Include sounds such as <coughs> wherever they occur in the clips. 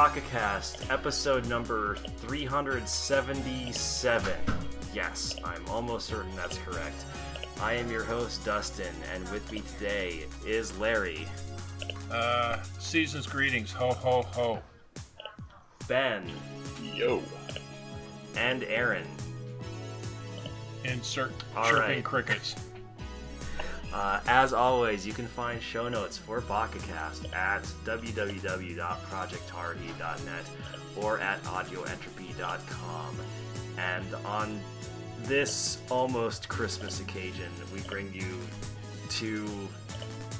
Hello and welcome to BakaCast, episode number 377. Yes, I'm almost certain that's correct. I am your host, Dustin, and with me today is Larry, Uh, season's greetings. Ho, ho, ho. Ben, Yo. and Aaron. Insert All chirping right. crickets. Uh, as always, you can find show notes for BakaCast at www.projecthardy.net or at audioentropy.com. And on this almost Christmas occasion, we bring you two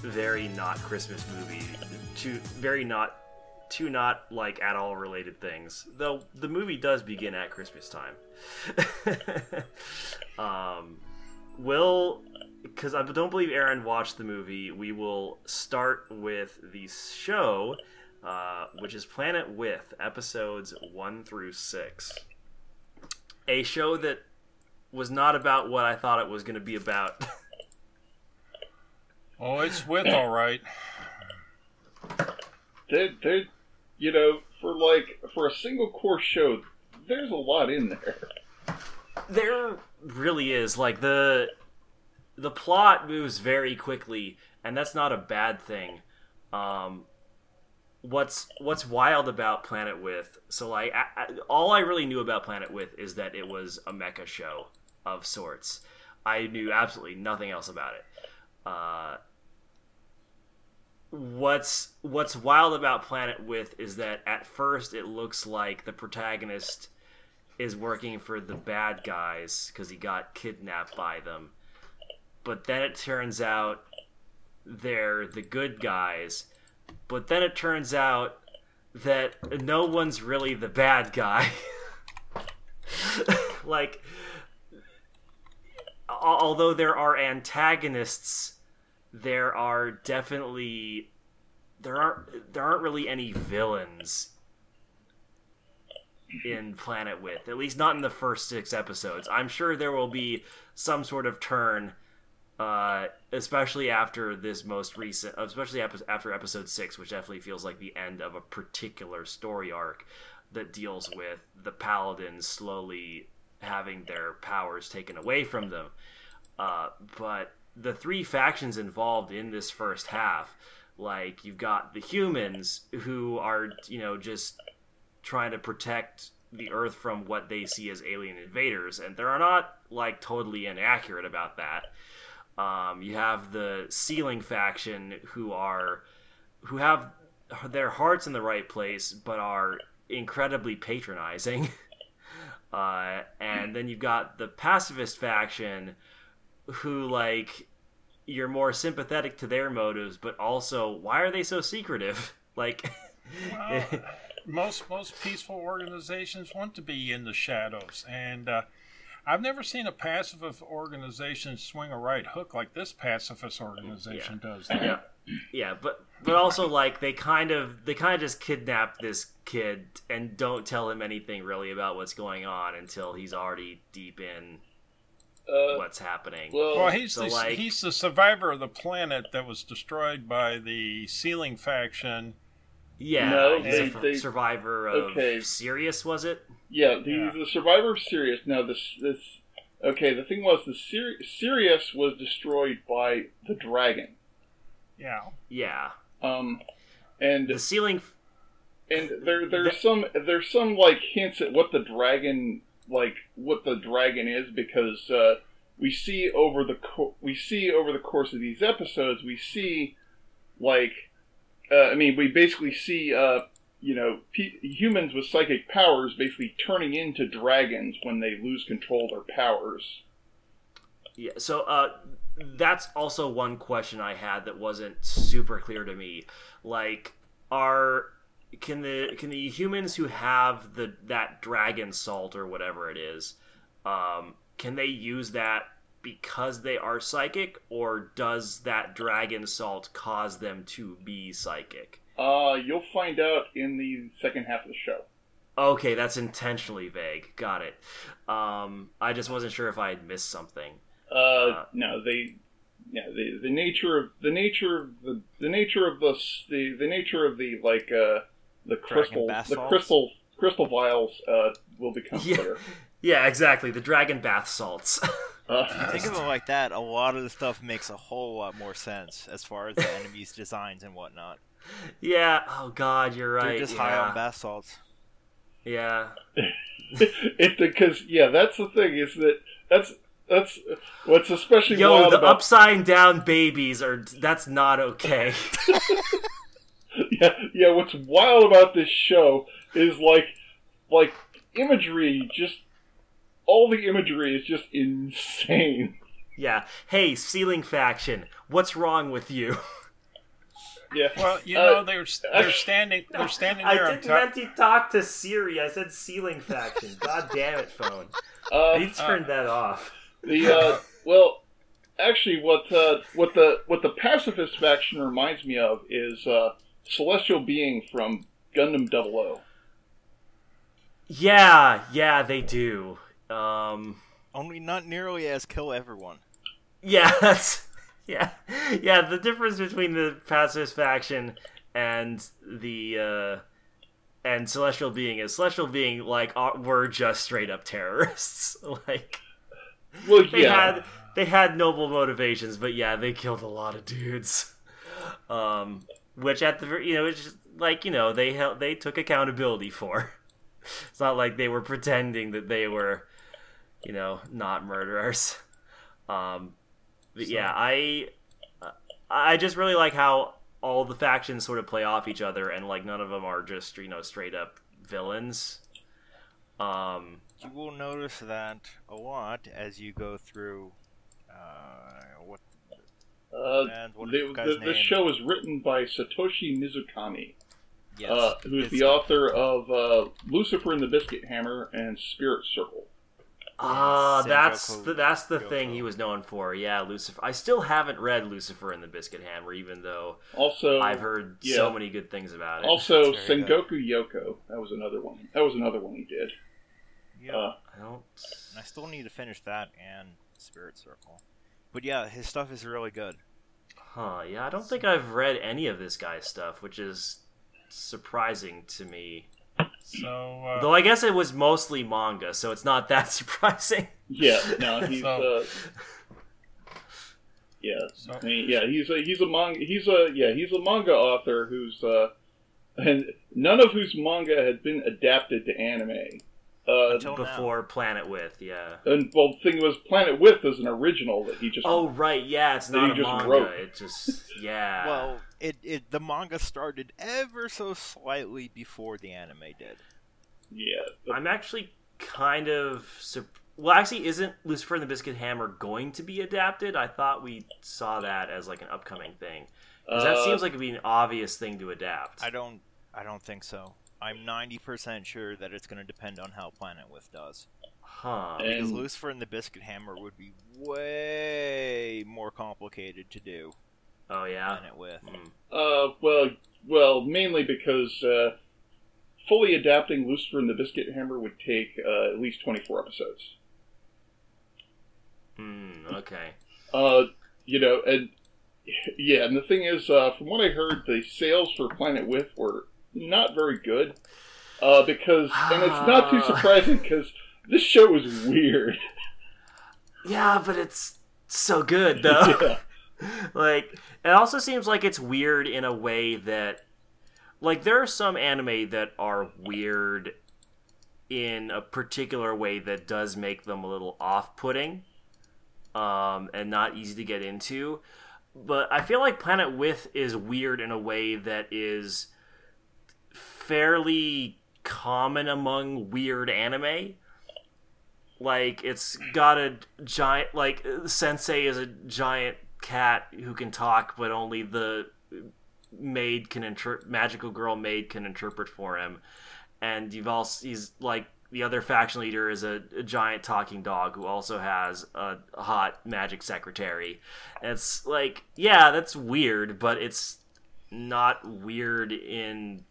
very not Christmas movie, two very not two not like at all related things. Though the movie does begin at Christmas time. <laughs> um, will because I don't believe Aaron watched the movie, we will start with the show, uh, which is Planet With, episodes one through six. A show that was not about what I thought it was going to be about. <laughs> Oh, it's with all right. There, there, you know, for like for a single course show, there's a lot in there. there really is like the the plot moves very quickly and that's not a bad thing. Um what's what's wild about planet with so like I, I, all i really knew about planet with is that it was a mecha show of sorts. I knew absolutely nothing else about it. Uh what's what's wild about planet with is that at first it looks like the protagonist is working for the bad guys because he got kidnapped by them. But then it turns out they're the good guys. But then it turns out that no one's really the bad guy. <laughs> like, although there are antagonists, there are definitely there aren't there aren't really any villains in Planet With, at least not in the first six episodes. I'm sure there will be some sort of turn, uh, especially after this most recent, especially after episode six, which definitely feels like the end of a particular story arc that deals with the paladins slowly having their powers taken away from them. Uh, but the three factions involved in this first half, like you've got the humans who are, you know, just trying to protect the Earth from what they see as alien invaders, and they're not like totally inaccurate about that. Um, you have the Sealing faction who are who have their hearts in the right place, but are incredibly patronizing. <laughs> Uh, and then you've got the pacifist faction who like you're more sympathetic to their motives, but also why are they so secretive? <laughs> Like Well, <laughs> most most peaceful organizations want to be in the shadows, and uh, I've never seen a pacifist organization swing a right hook like this pacifist organization does. yeah yeah but but also like they kind of they kind of just kidnap this kid and don't tell him anything really about what's going on until he's already deep in Uh, what's happening well, Well, he's So, the like- he's the survivor of the planet that was destroyed by the Sealing faction. yeah No, he's they- a f- they- survivor of okay. Sirius was it yeah, he's Yeah. the survivor of Sirius. Now, this, this, okay, the thing was, the Sir- Sirius was destroyed by the dragon. Yeah, yeah Um, and the sealing and there there's some there's some like hints at what the dragon like what the dragon is because uh, we see over the co- we see over the course of these episodes we see like uh, I mean we basically see uh, you know pe- humans with psychic powers basically turning into dragons when they lose control of their powers. Yeah, so uh, that's also one question I had that wasn't super clear to me. Like, are can the can the humans who have the that dragon salt or whatever it is, um, can they use that because they are psychic, or does that dragon salt cause them to be psychic? Uh, you'll find out in the second half of the show. Okay, that's intentionally vague. Got it. Um, I just wasn't sure if I had missed something. Uh, no, they yeah the, the nature of the nature of the the nature of the the, the nature of the like uh the crystal the salts? crystal crystal vials uh will become <laughs> Yeah. clear. Yeah, exactly. The dragon bath salts. <laughs> Uh, Think of it like that. A lot of the stuff makes a whole lot more sense as far as the <laughs> enemies' designs and whatnot. yeah. Oh God, you're right. They're just yeah. high on bath salts. Yeah. <laughs> it because yeah, that's the thing is that that's that's what's especially Yo, wild the about upside down babies are. That's not okay. <laughs> yeah yeah what's wild about this show is like like imagery just all the imagery is just insane. yeah. Hey, sealing faction. What's wrong with you? <laughs> Yeah. Well, you Uh, know they're they're <laughs> standing they're <laughs> standing there I didn't top. meant to talk to Siri. I said sealing faction. God damn it, phone. Uh, You turned that off. the uh, well, actually, what uh, what the what the pacifist faction reminds me of is uh, celestial being from Gundam Double O. Yeah, yeah, they do. Um, Only not nearly as kill everyone. yeah, <laughs> that's yeah, yeah. The difference between the pacifist faction and the uh, and celestial being is celestial being like are, were just straight up terrorists. <laughs> like Well, they yeah, had they had noble motivations, but yeah, they killed a lot of dudes. Um, which at the you know it's just like you know they held they took accountability for. <laughs> It's not like they were pretending that they were, you know, not murderers. <laughs> Um, but yeah, I I just really like how all the factions sort of play off each other, and like none of them are just you know straight up villains. Um, You will notice that a lot as you go through. Uh, what uh, and what the, the the, show is written by Satoshi Mizukami, Yes, uh, who is the author of uh, Lucifer and the Biscuit Hammer and Spirit Circle. Ah, that's the, that's the thing he was known for. Yeah, Lucifer. I still haven't read Lucifer and the Biscuit Hammer, even though Also, I've heard yeah. so many good things about it. also It's very Sengoku Yoko. That was another one. That was another one he did. Yeah, Uh, I don't. I still need to finish that and Spirit Circle. But yeah, his stuff is really good. Huh? Yeah, I don't think I've read any of this guy's stuff, which is surprising to me. So uh, Though I guess it was mostly manga, so it's not that <laughs> surprising. Yeah, no, he's So- uh, yeah, So- I mean, yeah, he's a he's a manga he's a yeah he's a manga author who's uh, and none of whose manga had been adapted to anime. Uh, Until now. Before Planet With, yeah. and well, the thing was, Planet With is an original that he just Oh right, yeah, it's not a just manga. wrote. It just <laughs> yeah. Well, it, it the manga started ever so slightly before the anime did. yeah. the- I'm actually kind of sur- well. Actually, isn't Lucifer and the Biscuit Hammer going to be adapted? I thought we saw that as like an upcoming thing. 'Cause that uh, seems like it'd be an obvious thing to adapt. I don't I don't think so. I'm 90% sure that it's going to depend on how Planet With does. Huh? And- Because Lucifer and the Biscuit Hammer would be way more complicated to do Oh yeah. Planet With. Hmm. Uh, well, well, mainly because uh, fully adapting Lucifer and the Biscuit Hammer would take uh, at least twenty four episodes. Hmm. Okay. Uh, you know, and yeah, and the thing is, uh, from what I heard, the sales for Planet With were not very good. Uh, because, and it's not too Ah. surprising because this show is weird. <laughs> Yeah, but it's so good <laughs> though. yeah. <laughs> like it also seems like it's weird in a way that like there are some anime that are weird in a particular way that does make them a little off-putting um, and not easy to get into but i feel like planet with is weird in a way that is fairly common among weird anime. Like it's got a giant like sensei is a giant cat who can talk but only the maid can inter- magical girl maid can interpret for him. And you've also he's like the other faction leader is a, a giant talking dog who also has a hot magic secretary. It's like yeah that's weird but it's not weird in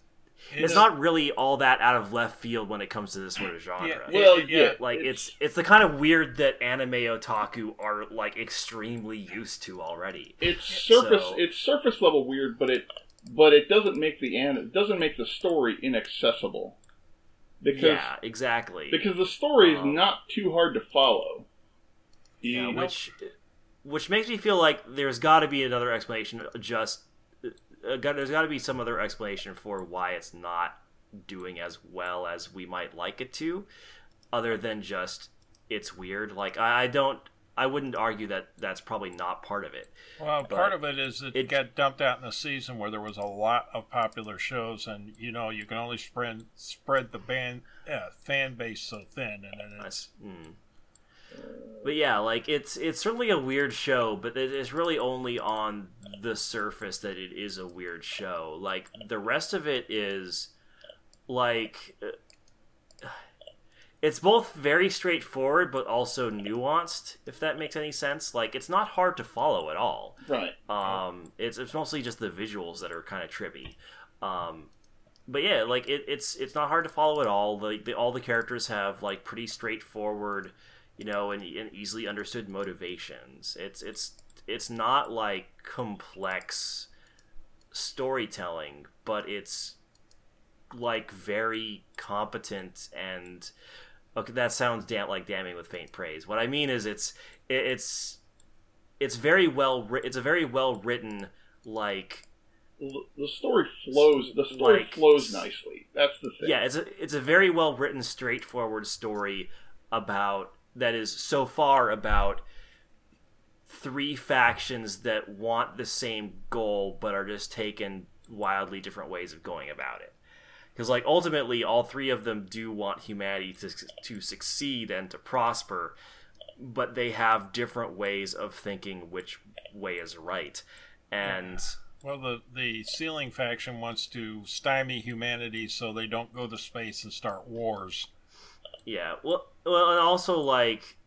it's not really all that out of left field when it comes to this sort of genre. Yeah, Well, it- yeah, like it's it's the kind of weird that anime otaku are like extremely used to already. it's surface So- it's surface level weird, but it but it doesn't make the an it doesn't make the story inaccessible because yeah, exactly. because the story is Um, not too hard to follow. yeah, You- which which makes me feel like there's got to be another explanation. Just got, there's got to be some other explanation for why it's not doing as well as we might like it to, other than just it's weird. Like I, I don't. I wouldn't argue that that's probably not part of it. Well, But part of it is it, it- got dumped out in a season where there was a lot of popular shows, and you know you can only spread spread the band uh, fan base so thin, and then it's Mm. But yeah, like it's it's certainly a weird show, but it's really only on the surface that it is a weird show. Like the rest of it is like uh, it's both very straightforward but also nuanced, if that makes any sense. Like it's not hard to follow at all. right. Um, it's it's mostly just the visuals that are kind of trippy. Um, but yeah, like it, it's it's not hard to follow at all. Like the, all the characters have like pretty straightforward, you know, and, and easily understood motivations. It's it's it's not like complex storytelling, but it's like very competent and okay. That sounds da- like damning with faint praise. What I mean is it's it, it's it's very well it's a very well written like The story flows. The story Like- flows nicely. That's the thing. yeah it's a it's a very well written straightforward story about that is so far about three factions that want the same goal but are just taken wildly different ways of going about it because like ultimately all three of them do want humanity to, to succeed and to prosper but they have different ways of thinking which way is right and well the the sealing faction wants to stymie humanity so they don't go to space and start wars. Yeah. Well, well, and also like,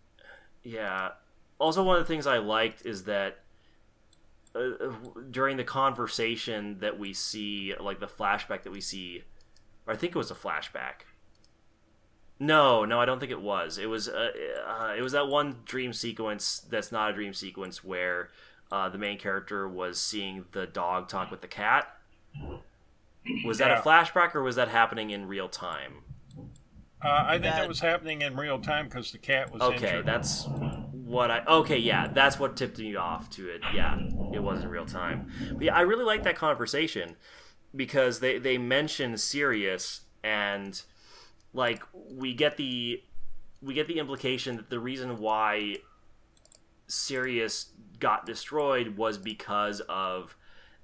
yeah. Also, one of the things I liked is that uh, during the conversation that we see, like the flashback that we see, or I think it was a flashback. No, no, I don't think it was. It was uh, uh, it was that one dream sequence that's not a dream sequence where uh, the main character was seeing the dog talk with the cat. Was that a flashback or was that happening in real time? Uh, I think That- that was happening in real time because the cat was Okay, injured. that's what I. Okay, yeah, that's what tipped me off to it. Yeah, it was in real time. But yeah, I really like that conversation because they they mention Sirius and like we get the we get the implication that the reason why Sirius got destroyed was because of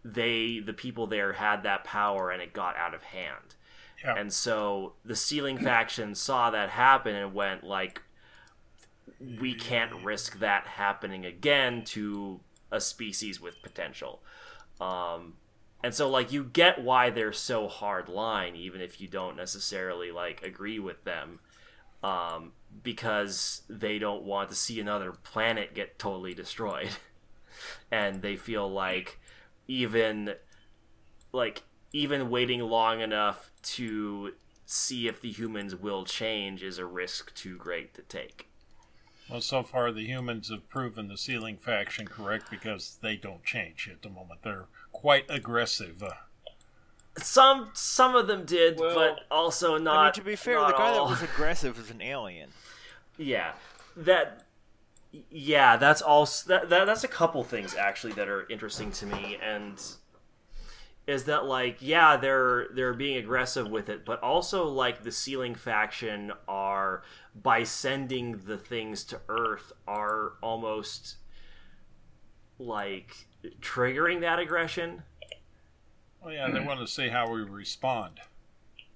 they the people there had that power and it got out of hand. Yeah. And so the sealing faction saw that happen and went like we can't risk that happening again to a species with potential. Um and so like you get why they're so hard line even if you don't necessarily like agree with them um because they don't want to see another planet get totally destroyed. <laughs> and they feel like even like even waiting long enough to see if the humans will change is a risk too great to take. Well, so far the humans have proven the sealing faction correct because they don't change at the moment. They're quite aggressive. Uh, Some some of them did, Well, but also not. I mean, to be fair, the not guy all. that was aggressive was an alien. Yeah, that. Yeah, that's also that, that. That's a couple things actually that are interesting to me, and is that like yeah they're they're being aggressive with it, but also like the sealing faction are by sending the things to Earth are almost like triggering that aggression. oh yeah, they want to see how we respond.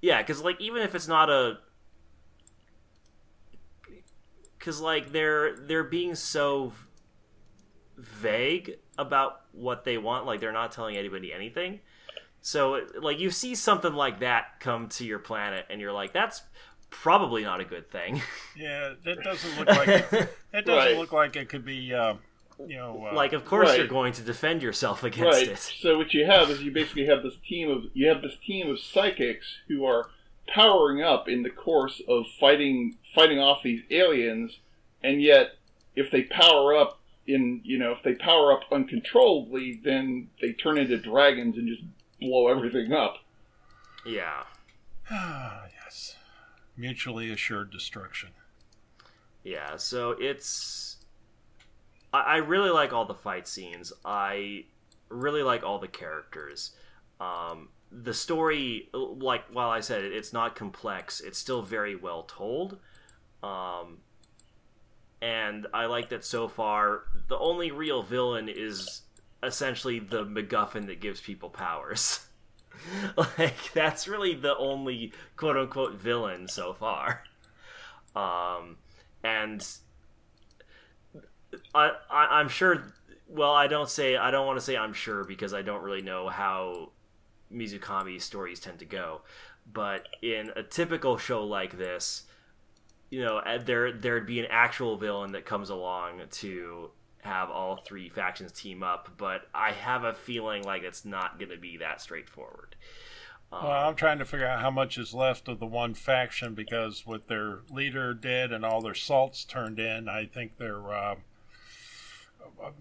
Yeah, because like even if it's not a, because like they're they're being so vague about what they want, like they're not telling anybody anything. So like you see something like that come to your planet, and you're like, that's probably not a good thing. Yeah, that doesn't look like it, <laughs> it doesn't Right. look like it could be uh, you know, uh, like of course Right. you're going to defend yourself <laughs> against right. it. So what you have is you basically have this team of you have this team of psychics who are powering up in the course of fighting fighting off these aliens, and yet if they power up in you know if they power up uncontrollably, then they turn into dragons and just blow everything up. Yeah. ah, yes, mutually assured destruction. Yeah, so it's. I, I really like all the fight scenes. I really like all the characters. Um, the story, like while I said it, it's not complex. It's still very well told. Um, and I like that so far. The only real villain is essentially the MacGuffin that gives people powers. <laughs> like that's really the only quote unquote villain so far. Um, and I, I I'm sure. Well, I don't say I don't want to say I'm sure because I don't really know how Mizukami stories tend to go. But in a typical show like this, you know, uh, there there'd be an actual villain that comes along to have all three factions team up. But I have a feeling like it's not going to be that straightforward. Um, Well, I'm trying to figure out how much is left of the one faction because with their leader dead and all their salts turned in, I think they're. Uh, Well,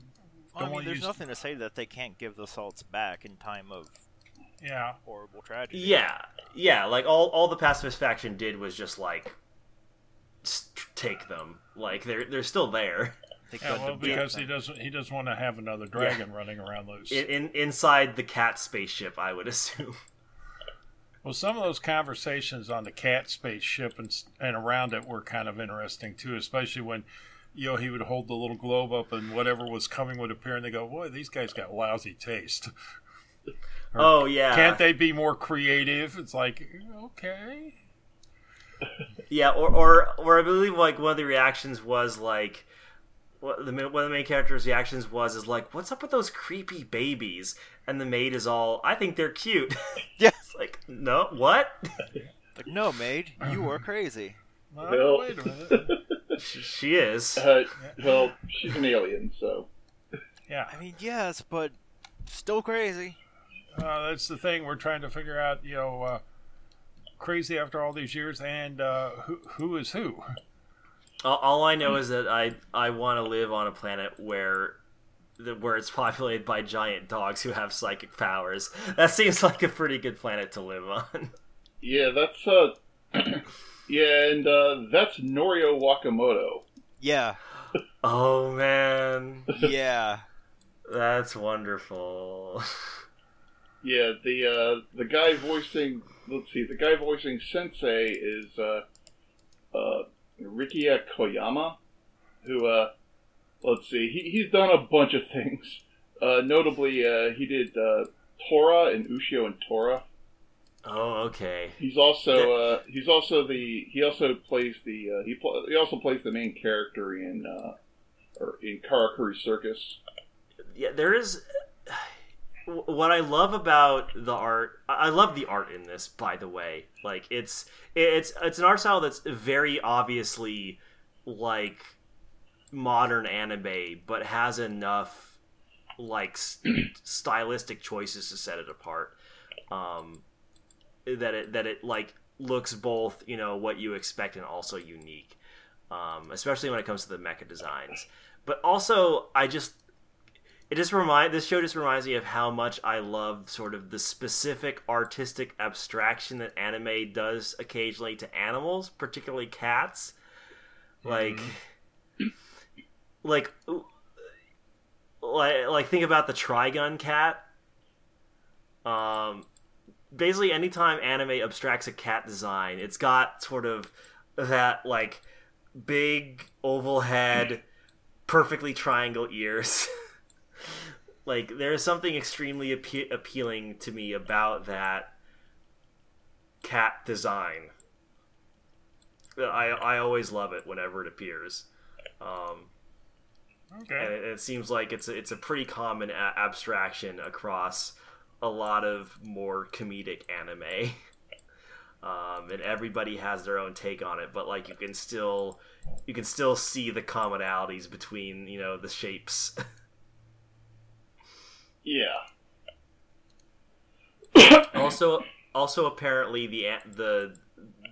I mean, there's use- nothing to say that they can't give the salts back in time of yeah, horrible tragedy. Yeah, yeah. Like all all the pacifist faction did was just like s- take them. Like they're they're still there They <laughs> yeah. Well, because he doesn't he doesn't want to have another dragon running around loose. in, in inside the cat spaceship. I would <laughs> assume. Well, some of those conversations on the cat spaceship and and around it were kind of interesting too, especially when you know he would hold the little globe up and whatever was coming would appear, and they go, "Boy, these guys got lousy taste. <laughs> Oh yeah, Can't they be more creative?" It's like, okay, <laughs> Yeah, or, or or I believe like one of the reactions was like. What the one of the main characters' reactions was is like, "What's up with those creepy babies?" And the maid is all, "I think they're cute." <laughs> Yeah. it's like, no, what? <laughs> Like, no, maid, you are crazy. well, Well, wait a minute, <laughs> she, she is. uh, well, she's an alien, so yeah. I mean, yes, but still crazy. Uh, that's the thing we're trying to figure out. You know, uh, crazy after all these years, and uh, who who is who? All, all I know is that I I want to live on a planet where the, where it's populated by giant dogs who have psychic powers. That seems <laughs> like a pretty good planet to live on. yeah, that's uh, <clears throat> yeah, and uh, that's Norio Wakamoto. Yeah, Oh man, yeah. <laughs> that's wonderful. <laughs> Yeah, the uh, the guy voicing let's see, the guy voicing Sensei is uh, uh, Rikiya Koyama, who uh, let's see, he, he's done a bunch of things. Uh, notably, uh, he did uh, Tora and Ushio and Tora. Oh okay. He's also uh, he's also the he also plays the uh, he pl- he also plays the main character in uh, or in Karakuri Circus. Yeah, there is. What I love about the art, I love the art in this. By the way, like it's it's it's an art style that's very obviously like modern anime, but has enough like st- <clears throat> stylistic choices to set it apart. Um, that it that it like looks both you know what you expect and also unique, um, especially when it comes to the mecha designs. But also, I just it just remind this show just reminds me of how much I love sort of the specific artistic abstraction that anime does occasionally to animals, particularly cats. Like, like, like, like think about the Trigun cat. Um, basically, anytime anime abstracts a cat design, it's got sort of that like big oval head, perfectly triangle ears. <laughs> like there is something extremely appe- appealing to me about that cat design. I I always love it whenever it appears. Um, and it, it seems like it's a, it's a pretty common a- abstraction across a lot of more comedic anime. <laughs> um, and everybody has their own take on it. But like you can still you can still see the commonalities between you know the shapes. <laughs> Yeah. <coughs> also, also apparently the the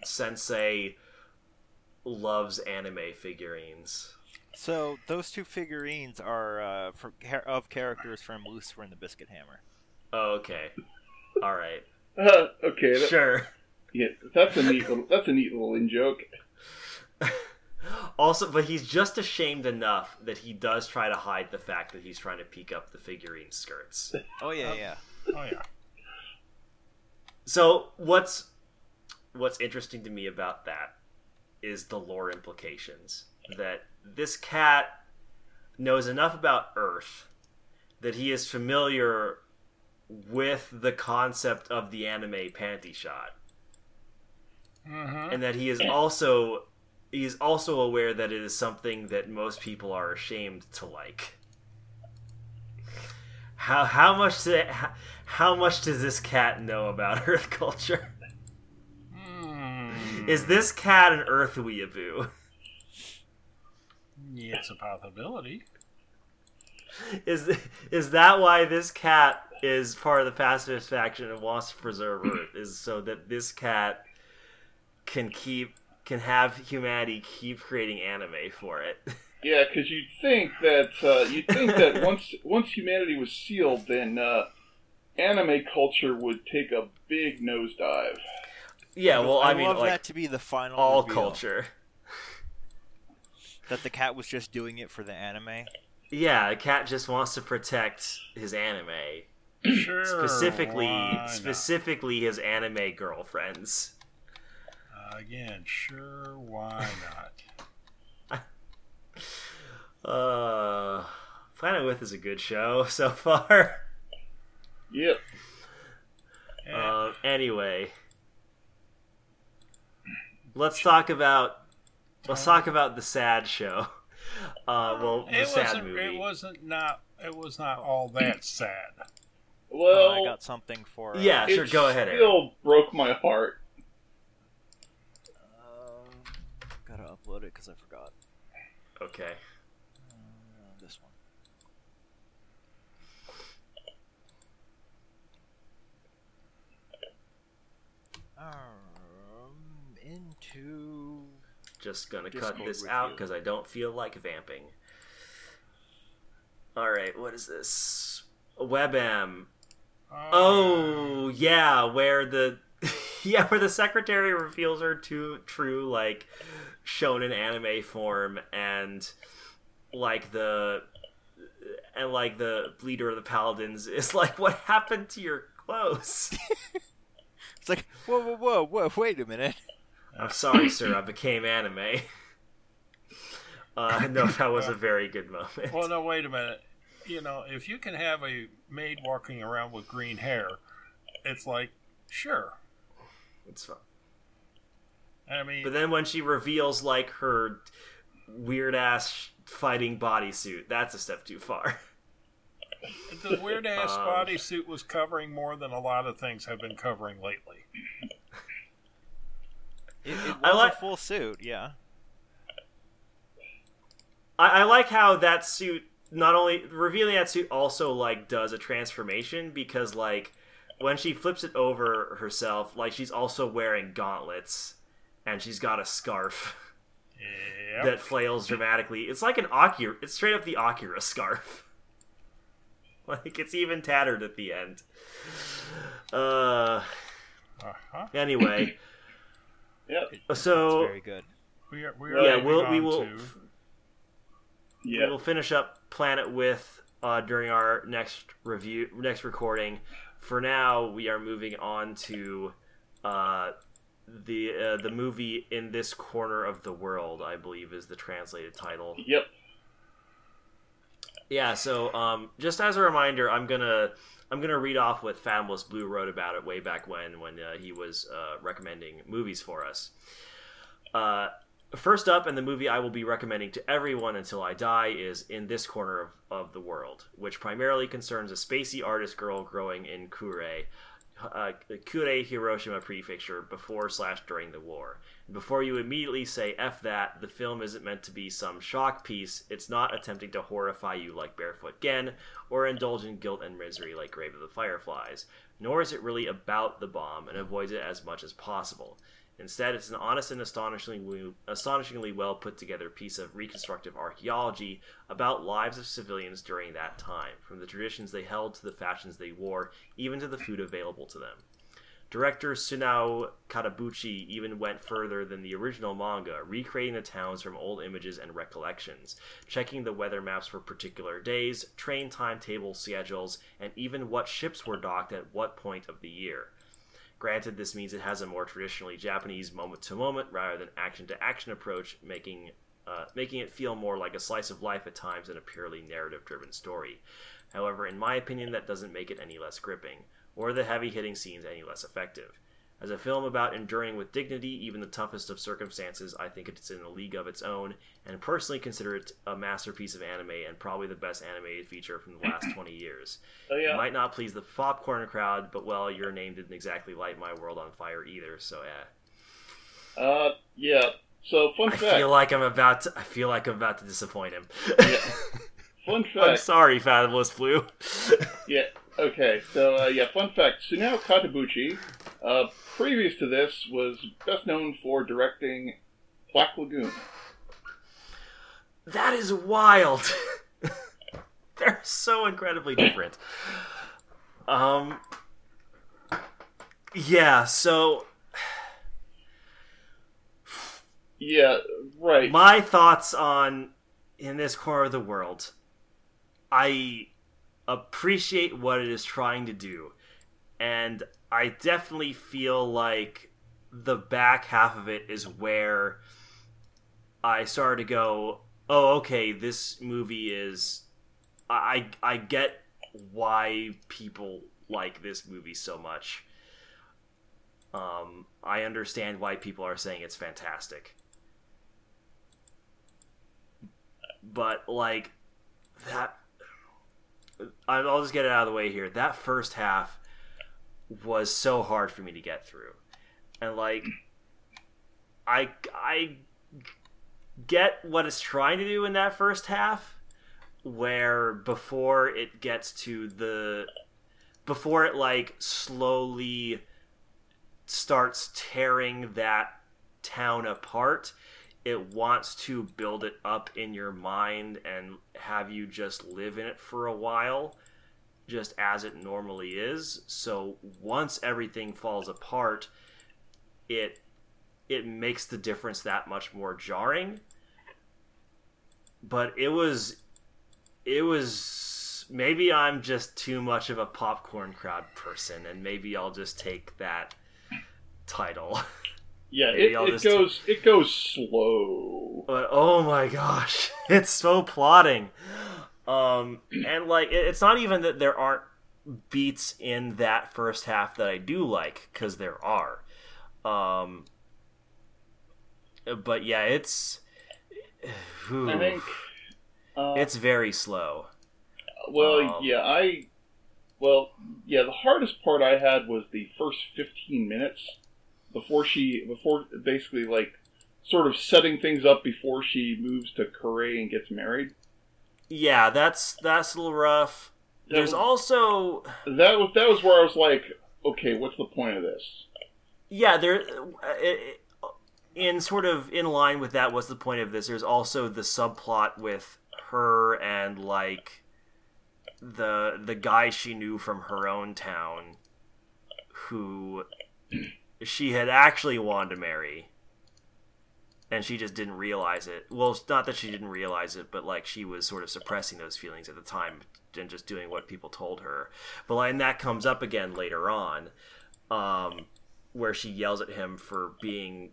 sensei loves anime figurines. So those two figurines are uh, for, of characters from Lucifer and the Biscuit Hammer. Oh, okay. All right. Uh, <laughs> okay. That, Sure. Yeah, that's a neat little. That's a neat little in joke. <laughs> Also, but he's just ashamed enough that he does try to hide the fact that he's trying to peek up the figurine skirts. <laughs> Oh yeah, yeah. Oh yeah. So what's what's interesting to me about that is the lore implications. That this cat knows enough about Earth that he is familiar with the concept of the anime panty shot. Mm-hmm. And that he is also he is also aware that it is something that most people are ashamed to like. How how much do, how, how much does this cat know about <laughs> Earth culture? Mm. Is this cat an Earth weeaboo? Yeah, it's a possibility. Is is that why this cat is part of the pacifist faction and wants to preserve Earth? Is so that this cat can keep can have humanity keep creating anime for it? <laughs> Yeah, because you'd think that uh, you'd think that <laughs> once once humanity was sealed, then uh, anime culture would take a big nosedive. yeah, well, I, I mean, love like that to be the final all reveal, culture. That the cat was just doing it for the anime. Yeah, the cat just wants to protect his anime, <clears throat> Sure. specifically specifically his anime girlfriends. Again, sure, why not? <laughs> Uh, Planet With is a good show <laughs> so far. Yep. Yeah. Uh, anyway, let's talk about let's talk about the sad show. Uh, well, the it sad wasn't. movie. It wasn't not. It was not all that sad. Well, Uh, I got something for. Uh, Yeah, sure. Go ahead. It Still broke my heart. Uh, gotta it because I forgot. Okay. Uh, this one. Um, into Just gonna cut this out because I don't feel like vamping. All right, what is this? WebM. Oh yeah, where the <laughs> yeah where the secretary reveals her to true like shonen anime form and like the and like the leader of the paladins <laughs> is like what happened to your clothes <laughs> it's like whoa whoa whoa whoa wait a minute. i'm sorry <laughs> sir i became anime uh no that was a very good moment Well, no, wait a minute. You know, if you can have a maid walking around with green hair, it's like, sure. it's fun I mean, but then when she reveals like her weird ass fighting bodysuit that's a step too far the weird ass <laughs> Um, bodysuit was covering more than a lot of things have been covering lately. It, it was I like- a full suit, yeah. I, I like how that suit not only revealing that suit also like does a transformation because like when she flips it over herself, like she's also wearing gauntlets and she's got a scarf Yep. that flails dramatically. It's like an Akira. It's straight up the Akira scarf. <laughs> Like it's even tattered at the end. Uh. uh-huh. Anyway, <coughs> Yep. so It's very good. We are, we are yeah, we'll we will to- We will finish up Planet with uh, during our next review, next recording. For now, we are moving on to uh, the uh, the movie in this corner of the world. I believe is the translated title. Yep. Yeah. So, um, just as a reminder, I'm gonna I'm gonna read off what Fabulous Blue wrote about it way back when when uh, he was uh, recommending movies for us. Uh, first up, and the movie I will be recommending to everyone until I die is In This Corner of, of the World, which primarily concerns a spacey artist girl growing in Kure, uh, Kure Hiroshima Prefecture before slash during the war. Before you immediately say F that, the film isn't meant to be some shock piece. It's not attempting to horrify you like Barefoot Gen, or indulge in guilt and misery like Grave of the Fireflies. Nor is it really about the bomb and avoids it as much as possible. Instead, it's an honest and astonishingly, well put together piece of reconstructive archaeology about lives of civilians during that time, from the traditions they held to the fashions they wore, even to the food available to them. Director Sunao Katabuchi even went further than the original manga, recreating the towns from old images and recollections, checking the weather maps for particular days, train timetable schedules, and even what ships were docked at what point of the year. Granted, this means it has a more traditionally Japanese moment to moment rather than action to action approach, making uh, making it feel more like a slice of life at times than a purely narrative driven story. However, in my opinion, that doesn't make it any less gripping, or the heavy hitting scenes any less effective. As a film about enduring with dignity even the toughest of circumstances, I think it's in a league of its own, and personally consider it a masterpiece of anime and probably the best animated feature from the last <clears throat> 20 years. Oh yeah. It might not please the popcorn crowd, but well, your name didn't exactly light my world on fire either, so yeah. Uh, yeah. So fun I fact. feel like I'm about to. I feel like I'm about to disappoint him. Yeah. <laughs> Fun I'm fact. sorry, Fathomless Flu. <laughs> Yeah. Okay. So uh, yeah. Fun fact. Sunao Katabuchi, uh, previous to this, was best known for directing Black Lagoon. that is wild. <laughs> They're so incredibly different. Um. Yeah. So Yeah. Right. my thoughts on in this corner of the world i appreciate what it is trying to do and i definitely feel like the back half of it is where i started to go oh okay this movie is i i get why people like this movie so much um i understand why people are saying it's fantastic but like that I'll just get it out of the way here. That first half was so hard for me to get through. And like I I get what it's trying to do in that first half where before it gets to the before it like slowly starts tearing that town apart it wants to build it up in your mind and have you just live in it for a while just as it normally is so once everything falls apart it it makes the difference that much more jarring but it was it was maybe i'm just too much of a popcorn crowd person and maybe i'll just take that title <laughs> yeah. It, it goes. It goes slow. but oh my gosh <laughs> it's so plotting um and like it, it's not even that there aren't beats in that first half that i do like because there are um but yeah it's <sighs> I think. Uh, it's very slow Well, Um, yeah, I. Well, yeah, the hardest part I had was the first 15 minutes before she, before basically like sort of setting things up before she moves to Kure and gets married. Yeah that's that's a little rough. That there's was- also That was that was where I was like, okay, what's the point of this? yeah there it, in sort of in line with that what's the point of this? There's also the subplot with her and like the the guy she knew from her own town who she had actually wanted to marry and she just didn't realize it. Well not that she didn't realize it but like she was sort of suppressing those feelings at the time and just doing what people told her. But like and that comes up again later on um where she yells at him for being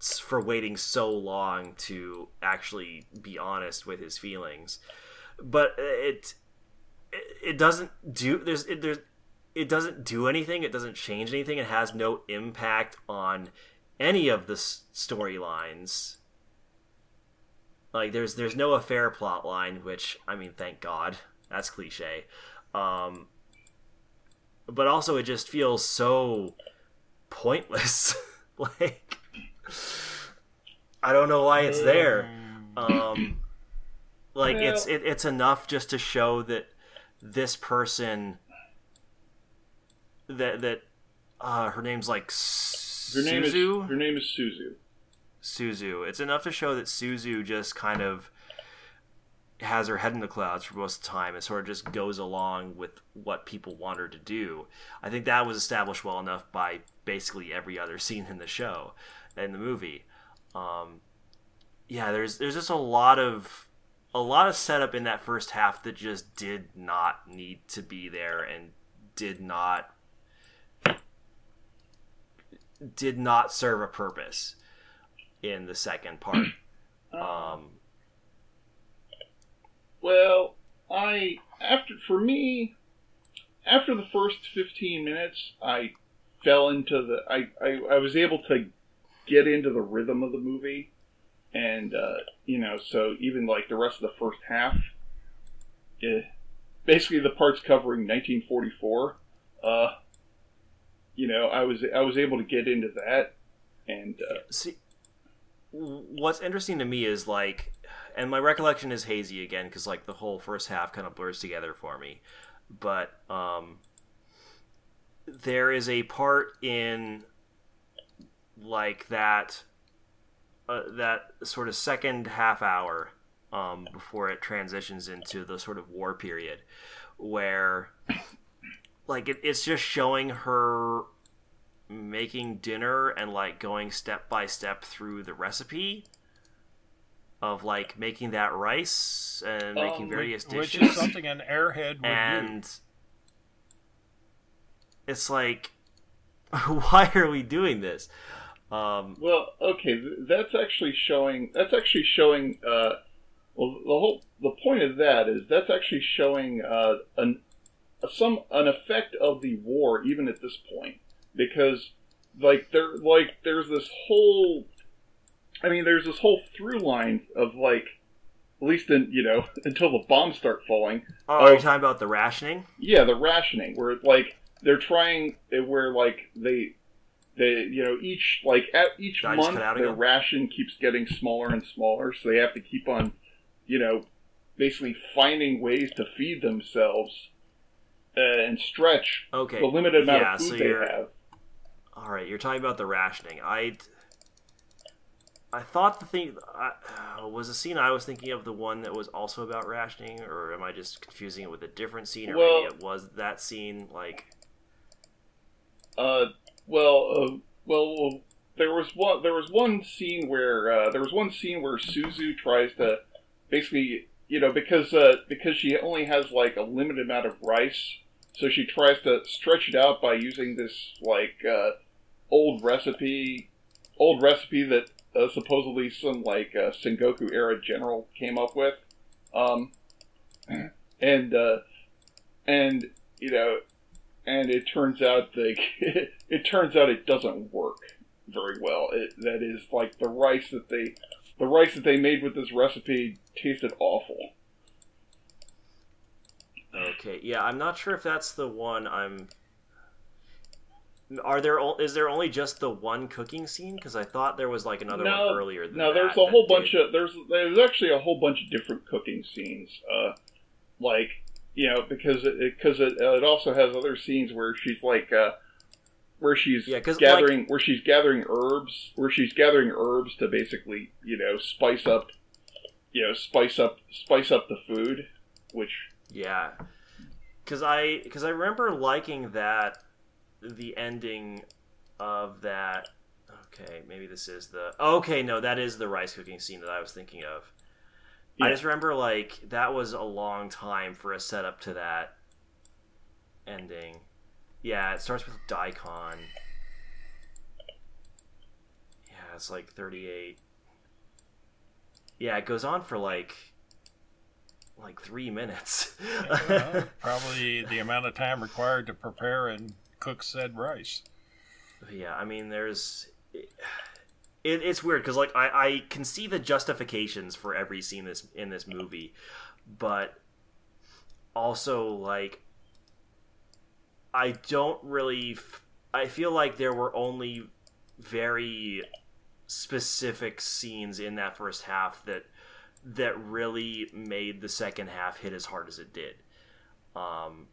for waiting so long to actually be honest with his feelings. But it it, it doesn't do there's it, there's it doesn't do anything. It doesn't change anything. It has no impact on any of the s- storylines like there's there's no affair plot line which i mean thank god that's cliche um but also it just feels so pointless. <laughs> like I don't know why it's there. Um, like it's it, it's enough just to show that this person that that uh, her name's like Her name Suzu. is her name is Suzu. Suzu. It's enough to show that Suzu just kind of has her head in the clouds for most of the time and sort of just goes along with what people want her to do. I think that was established well enough by basically every other scene in the show, in the movie. Um, yeah, there's there's just a lot of a lot of setup in that first half that just did not need to be there and did not did not serve a purpose in the second part. <clears throat> Um, Well, I after for me, after the first fifteen minutes, I fell into the I, I, I was able to get into the rhythm of the movie, and uh, you know, so even like the rest of the first half, eh, basically the parts covering 1944, uh, you know, I was I was able to get into that, and uh, see, what's interesting to me is like, and my recollection is hazy again because like the whole first half kind of blurs together for me, but um, there is a part in like that uh, that sort of second half hour um, before it transitions into the sort of war period where like it, it's just showing her making dinner and like going step by step through the recipe of like making that rice and making Um, various Which dishes is something an airhead do. and it's like <laughs> why are we doing this um Well, okay, that's actually showing. That's actually showing. Uh, well, the whole the point of that is that's actually showing uh, an some an effect of the war even at this point because like there like there's this whole. I mean, there's this whole through line of like, at least in you know <laughs> until the bombs start falling. oh, are you talking about the rationing Yeah, the rationing where like they're trying where like they they you know each like at each Did month cut out the again? ration keeps getting smaller and smaller, so they have to keep on you know basically finding ways to feed themselves uh, and stretch okay the limited amount yeah of food so they have. all right you're talking about the rationing i i thought the thing I, uh, was the scene i was thinking of the one that was also about rationing or am i just confusing it with a different scene or Well- maybe it was that scene like Uh, well, uh, well, there was one. There was one scene where uh, there was one scene where Suzu tries to basically, you know, because uh, because she only has like a limited amount of rice, so she tries to stretch it out by using this like uh, old recipe, old recipe that uh, supposedly some like uh, Sengoku era general came up with, um, <clears throat> and uh, and you know and it turns out the <laughs> it turns out it doesn't work very well. It, that is like the rice that they the rice that they made with this recipe tasted awful. Okay, yeah, I'm not sure if that's the one I'm. Are there? o- Is there only just the one cooking scene? Because I thought there was like another No, one earlier. Than No, there's that a whole did- bunch of there's there's actually a whole bunch of different cooking scenes. Uh, like you know because it because it, uh, it also has other scenes where she's like uh, where she's Yeah, gathering where she's gathering herbs where she's gathering herbs to basically you know spice up you know spice up spice up the food which Yeah, because I because I remember liking that the ending of that. Okay, maybe this is the. Okay, no, that is the rice cooking scene that I was thinking of. I just remember like that was a long time for a setup to that ending. Yeah, it starts with daikon. Yeah, it's like 38. Yeah, it goes on for like like 3 minutes. Well, probably the amount of time required to prepare and cook said rice. yeah, I mean there's it, it's weird cuz like I I can see the justifications for every scene this in this movie, but also like I don't really. F- I feel like there were only very specific scenes in that first half that that really made the second half hit as hard as it did. Um,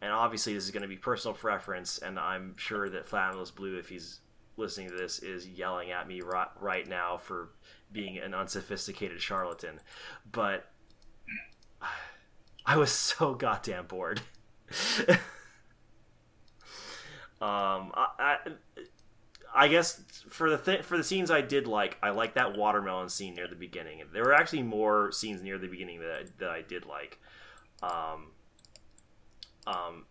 and obviously, this is going to be personal preference, and I'm sure that Flamulous Blue, if he's listening to this, is yelling at me right, right now for being an unsophisticated charlatan. But <sighs> I was so goddamn bored. <laughs> um, I, I, I guess for the th- for the scenes I did like, I like that watermelon scene near the beginning. There were actually more scenes near the beginning that I, that I did like. Um, um,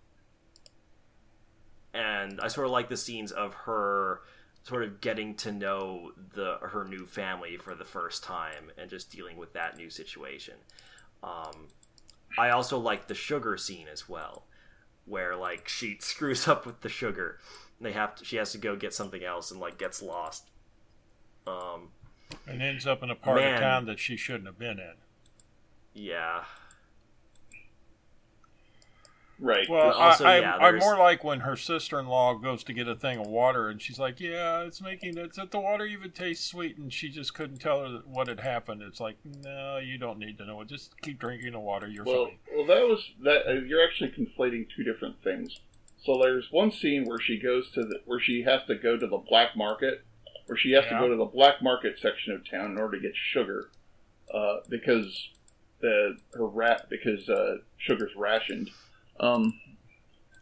and I sort of like the scenes of her sort of getting to know the her new family for the first time and just dealing with that new situation. Um, I also like the sugar scene as well, where like she <laughs> screws up with the sugar. They have to, she has to go get something else and like gets lost. Um, and ends up in a part Man. of town that she shouldn't have been in. yeah, Right. Well, also, I, yeah, I'm, I'm more like when her sister-in-law goes to get a thing of water, and she's like, "Yeah, it's making it. That the water even tastes sweet," and she just couldn't tell her what had happened. It's like, no, you don't need to know it. Just keep drinking the water. You're well, fine. well, that was that. Uh, you're actually conflating two different things. So there's one scene where she goes to the where she has to go to the black market, where she has Yeah. to go to the black market section of town in order to get sugar, uh, because the her rat because uh, sugar's rationed, um,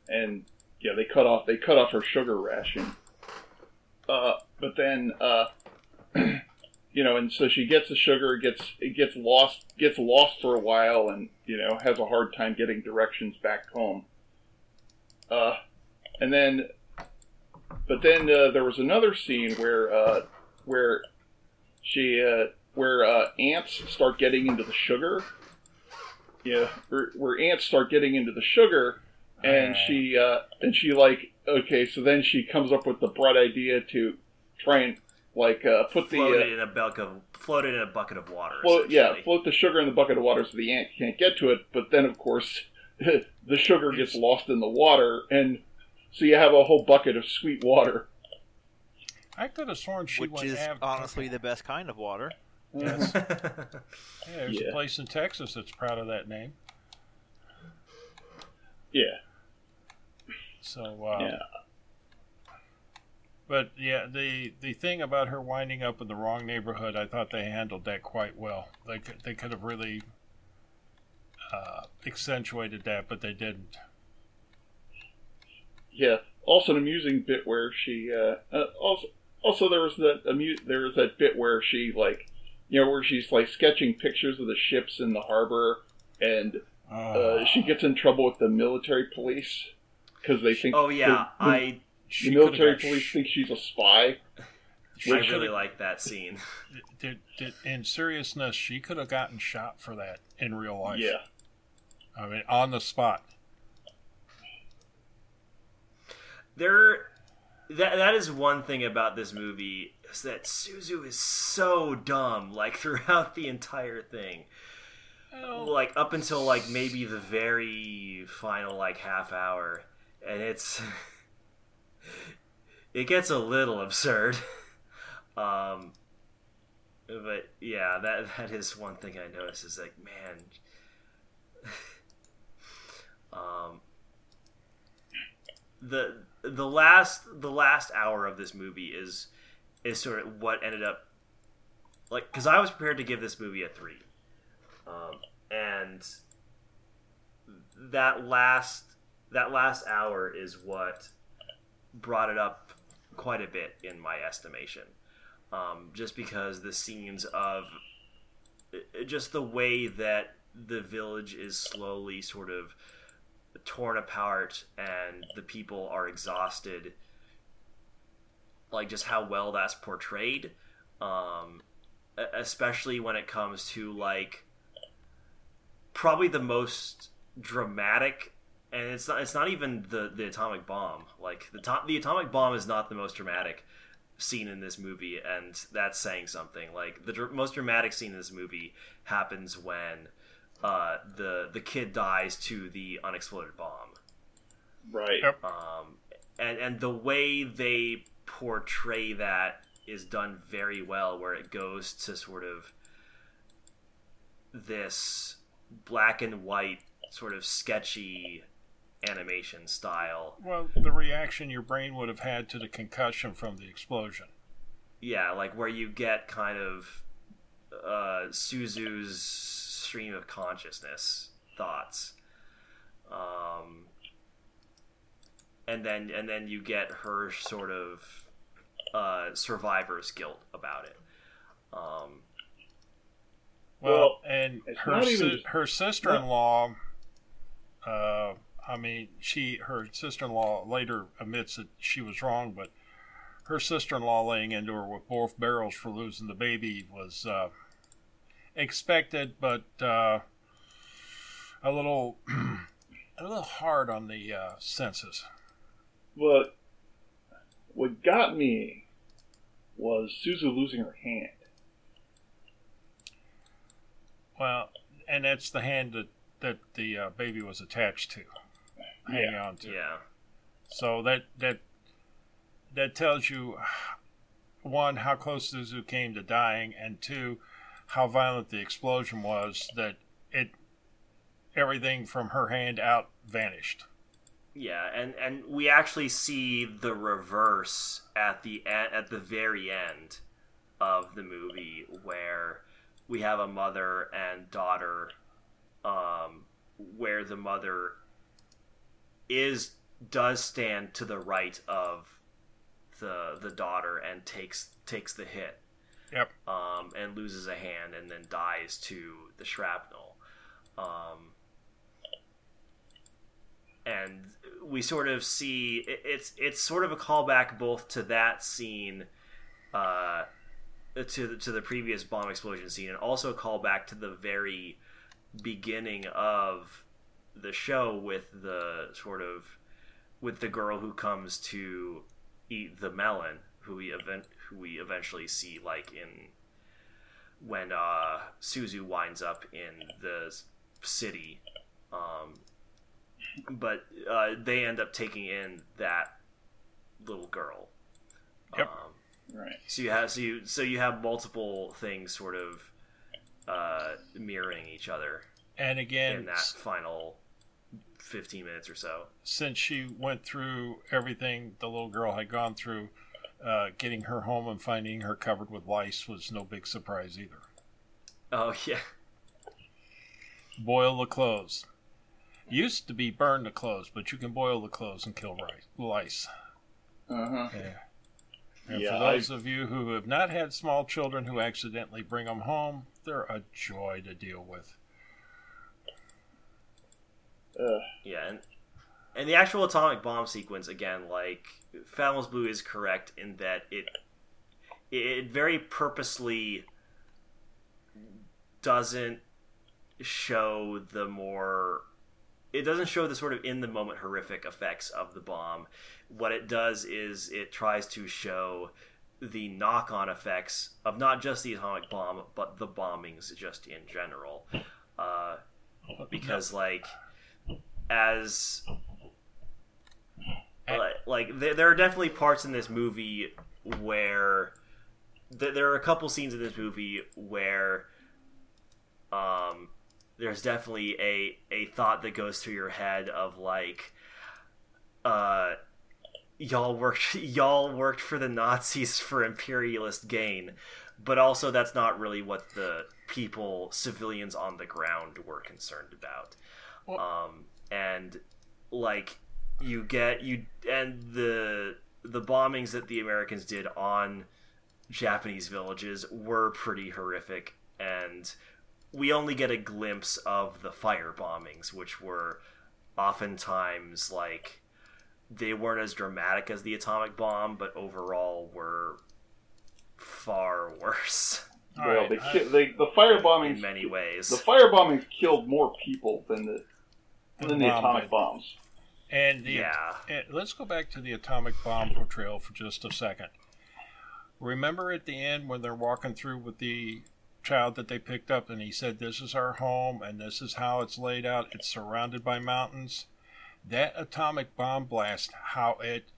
and yeah, they cut off they cut off her sugar ration. Uh, but then uh, <clears throat> you know, and so she gets the sugar, gets it gets lost, gets lost for a while, and you know has a hard time getting directions back home. Uh, and then, but then uh, there was another scene where uh, where she uh, where uh, ants start getting into the sugar. Yeah, where, where ants start getting into the sugar, and she uh, and she like okay, so then she comes up with the bright idea to try and like uh, put the float it in a bucket of float it in a bucket of water. float, yeah, float the sugar in the bucket of water so the ant can't get to it. But then, of course, <laughs> the sugar gets lost in the water, and so you have a whole bucket of sweet water. I could have sworn she which went is av- honestly the best kind of water. Yes. <laughs> Yeah, there's Yeah. a place in Texas that's proud of that name. Yeah, So, uh, yeah, but yeah, the the thing about her winding up in the wrong neighborhood, I thought they handled that quite well. They could, they could have really uh, accentuated that, but they didn't. yeah. Also, an amusing bit where she uh, uh, also also there was that amu- there was that bit where she like you know where she's like sketching pictures of the ships in the harbor, and uh, she gets in trouble with the military police because they think oh yeah, the, I she the military police sh- think she's a spy. she I really like that scene. <laughs> did, did, in seriousness, she could have gotten shot for that in real life. Yeah. I mean, on the spot. there that that is one thing about this movie is that Suzu is so dumb like <laughs> throughout the entire thing. Like up until like maybe the very final like half hour and it's <laughs> it gets a little absurd. <laughs> Um but yeah, that that is one thing I noticed is like man um the the last the last hour of this movie is is sort of what ended up like because I was prepared to give this movie a three, um, and that last that last hour is what brought it up quite a bit in my estimation. Um, just because the scenes of just the way that the village is slowly sort of torn apart and the people are exhausted. Like just how well that's portrayed um especially when it comes to like probably the most dramatic and it's not it's not even the the atomic bomb. Like the to- the atomic bomb is not the most dramatic scene in this movie and that's saying something. Like the dr- most dramatic scene in this movie happens when uh, the the kid dies to the unexploded bomb Right. Yep. um, and and the way they portray that is done very well, where it goes to sort of this black and white, sort of sketchy animation style. Well, the reaction your brain would have had to the concussion from the explosion. Yeah, like where you get kind of uh, Suzu's stream of consciousness thoughts, um, and then and then you get her sort of uh, survivor's guilt about it. Um, Well, Well, and her not si- her sister in law. Uh, I mean, she her sister in law later admits that she was wrong, but her sister in law laying into her with both barrels for losing the baby was uh, expected, but uh, a little <clears throat> a little hard on the uh, senses. But what got me was Suzu losing her hand. Well, and that's the hand that that the uh, baby was attached to, hanging on to. yeah, So that that that tells you one how close Suzu came to dying, and two how violent the explosion was. That it everything from her hand out vanished. yeah, and and we actually see the reverse at the at the very end of the movie where we have a mother and daughter um, where the mother is does stand to the right of the the daughter and takes takes the hit Yep. um, and loses a hand and then dies to the shrapnel um, and we sort of see it- it's it's sort of a callback both to that scene uh, to the, to the previous bomb explosion scene and also a callback to the very beginning of the show with the sort of with the girl who comes to eat the melon who we event who we eventually see like in when uh Suzu winds up in the city um but uh they end up taking in that little girl Yep. um Right. so you have so you so you have multiple things sort of uh, mirroring each other And again, in that final fifteen minutes or so. since she went through everything the little girl had gone through, uh, getting her home and finding her covered with lice was no big surprise either. Oh yeah, Boil the clothes. Used to be burn the clothes, but you can boil the clothes and kill rice, lice. Uh huh. Yeah. And Yeah, for those of you who have not had small children who accidentally bring them home, they're a joy to deal with. Uh, yeah, and and the actual atomic bomb sequence again, like Fabulous Blue is correct in that it it very purposely doesn't show the more it doesn't show the sort of in the moment horrific effects of the bomb. What it does is it tries to show the knock on effects of not just the atomic bomb, but the bombings just in general. Uh, because, like, as. Like, like there, there are definitely parts in this movie where th- there are a couple scenes in this movie where um there's definitely a a thought that goes through your head of like uh y'all worked <laughs> y'all worked for the Nazis for imperialist gain but also that's not really what the people civilians on the ground were concerned about. Well- um and like you get you and the the bombings that the Americans did on Japanese villages were pretty horrific and we only get a glimpse of the fire bombings, which were oftentimes like they weren't as dramatic as the atomic bomb, but overall were far <laughs> worse All well, right, they, I- they the fire bombings in many ways. the fire bombings killed more people than the The than the bomb atomic did. bombs. And the, Yeah. and let's go back to the atomic bomb portrayal for just a second. Remember at the end when they're walking through with the child that they picked up, and he said, "This is our home, and this is how it's laid out. It's surrounded by mountains." that atomic bomb blast, how it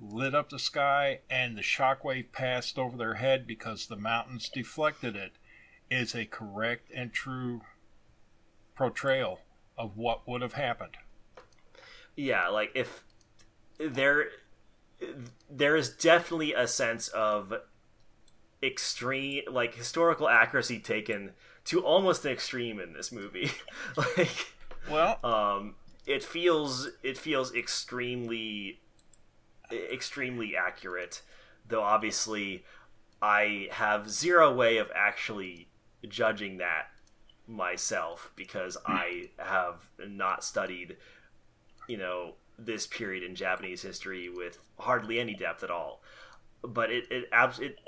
lit up the sky and the shockwave passed over their head because the mountains deflected it, is a correct and true portrayal of what would have happened. Yeah, like if there there is definitely a sense of extreme like historical accuracy taken to almost an extreme in this movie. <laughs> like Well, um it feels it feels extremely extremely accurate though obviously I have zero way of actually judging that myself because I have not studied you know this period in Japanese history with hardly any depth at all. But it it abs it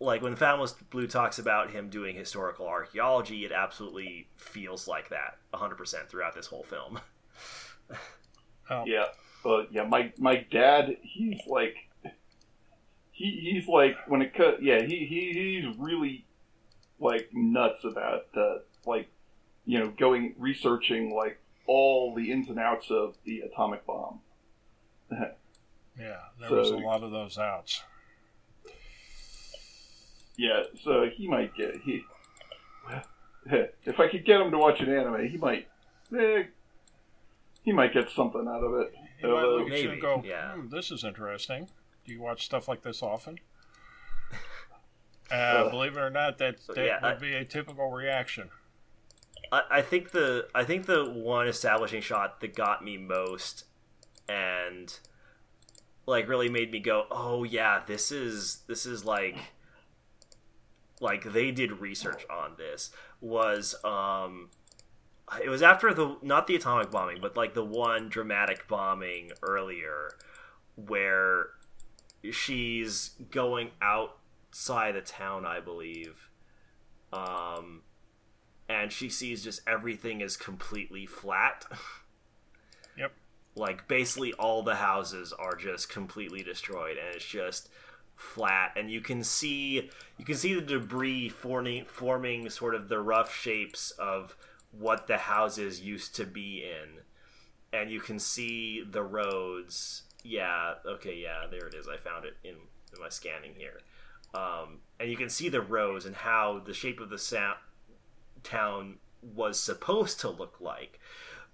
like when Fabulous Blue talks about him doing historical archaeology, it absolutely feels like that 100% throughout this whole film. <laughs> oh, Yeah, but yeah, my my dad, he's like, he he's like when it cut. Yeah, he he he's really like nuts about uh, like you know going researching like all the ins and outs of the atomic bomb. <laughs> yeah, there was a lot of those outs. Yeah, so he might get he. <laughs> If I could get him to watch an anime, he might. Eh, he might get something out of it. You might Although- look at you Maybe, and go, yeah. hmm, "This is interesting." Do you watch stuff like this often? Uh, <laughs> Uh, believe it or not, that that yeah, would I- be a typical reaction. I, think the I think the one establishing shot that got me most and like really made me go, "Oh yeah, this is this is like like they did research on this." Was um it was after the not the atomic bombing, but like the one dramatic bombing earlier where she's going outside the town, I believe. Um and she sees just everything is completely flat. <laughs> Yep. Like basically all the houses are just completely destroyed and it's just flat. And you can see you can see the debris forming forming sort of the rough shapes of what the houses used to be in. And you can see the roads. Yeah okay yeah there it is. I found it in, in my scanning here. Um, and you can see the roads and how the shape of the sa- town was supposed to look like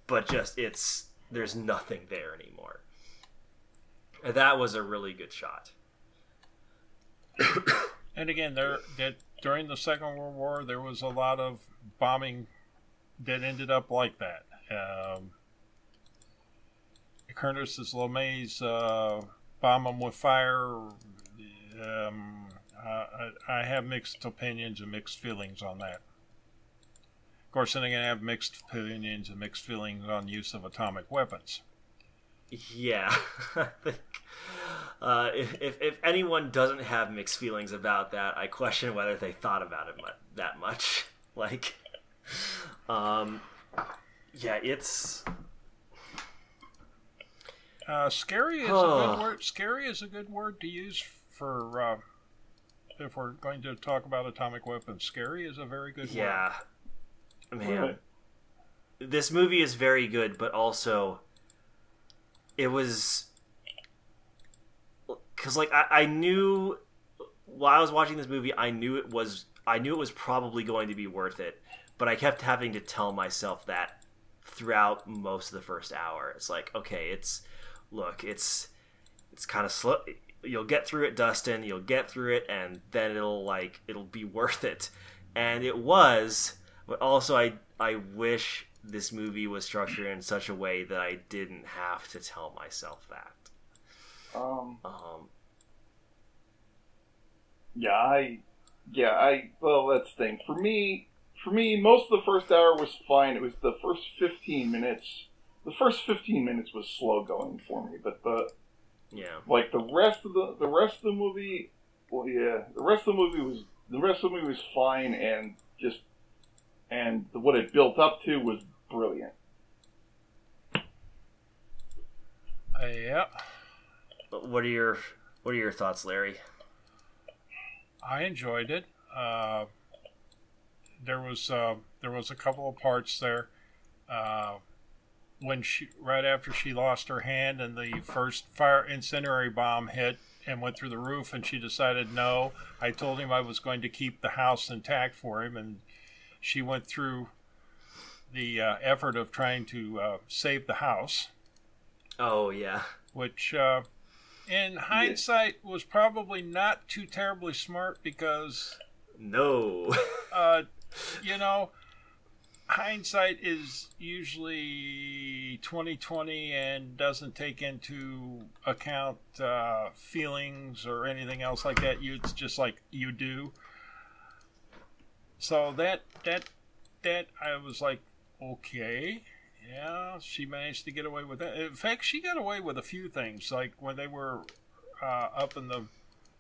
but just it's there's nothing there anymore and that was a really good shot <coughs> And again, there that during the Second World War, there was a lot of bombing that ended up like that. Um, Curtis's LeMay's uh, bomb 'em with fire. Um, I, I have mixed opinions and mixed feelings on that. Course, then again, I have mixed opinions and mixed feelings on use of atomic weapons. Yeah, <laughs> I think uh, if, if anyone doesn't have mixed feelings about that, I question whether they thought about it mu- that much. <laughs> Like, um, yeah, it's Uh, scary is a good word. Scary is a good word to use for uh, if we're going to talk about atomic weapons. Scary is a very good word. Man. Right. This movie is very good, but also it was because like I, I knew while I was watching this movie, I knew it was I knew it was probably going to be worth it, but I kept having to tell myself that throughout most of the first hour. It's like, okay, it's look, it's it's kind of slow. You'll get through it, Dustin. You'll get through it, and then it'll like it'll be worth it. And it was, but also I I wish this movie was structured in such a way that I didn't have to tell myself that. Um, Um, yeah, I, yeah, I. Well, that's the thing. For me, for me, most of the first hour was fine. It was the first fifteen minutes. The first fifteen minutes was slow going for me, but the yeah, like the rest of the the rest of the movie, well, yeah, the rest of the movie was the rest of the movie was fine and just and what it built up to was brilliant. Uh, yeah, But what are your what are your thoughts, Larry? I enjoyed it. Uh, there was uh, there was a couple of parts there. Uh, when she right after she lost her hand and the first fire incendiary bomb hit and went through the roof and she decided no i told him i was going to keep the house intact for him and she went through the uh, effort of trying to uh, save the house Oh yeah. which uh, in hindsight was probably not too terribly smart because No. <laughs> uh, you know, hindsight is usually 2020 and doesn't take into account uh, feelings or anything else like that. You, it's just like you do. So that that that I was like, okay, yeah, she managed to get away with that. In fact, she got away with a few things, like when they were uh, up in the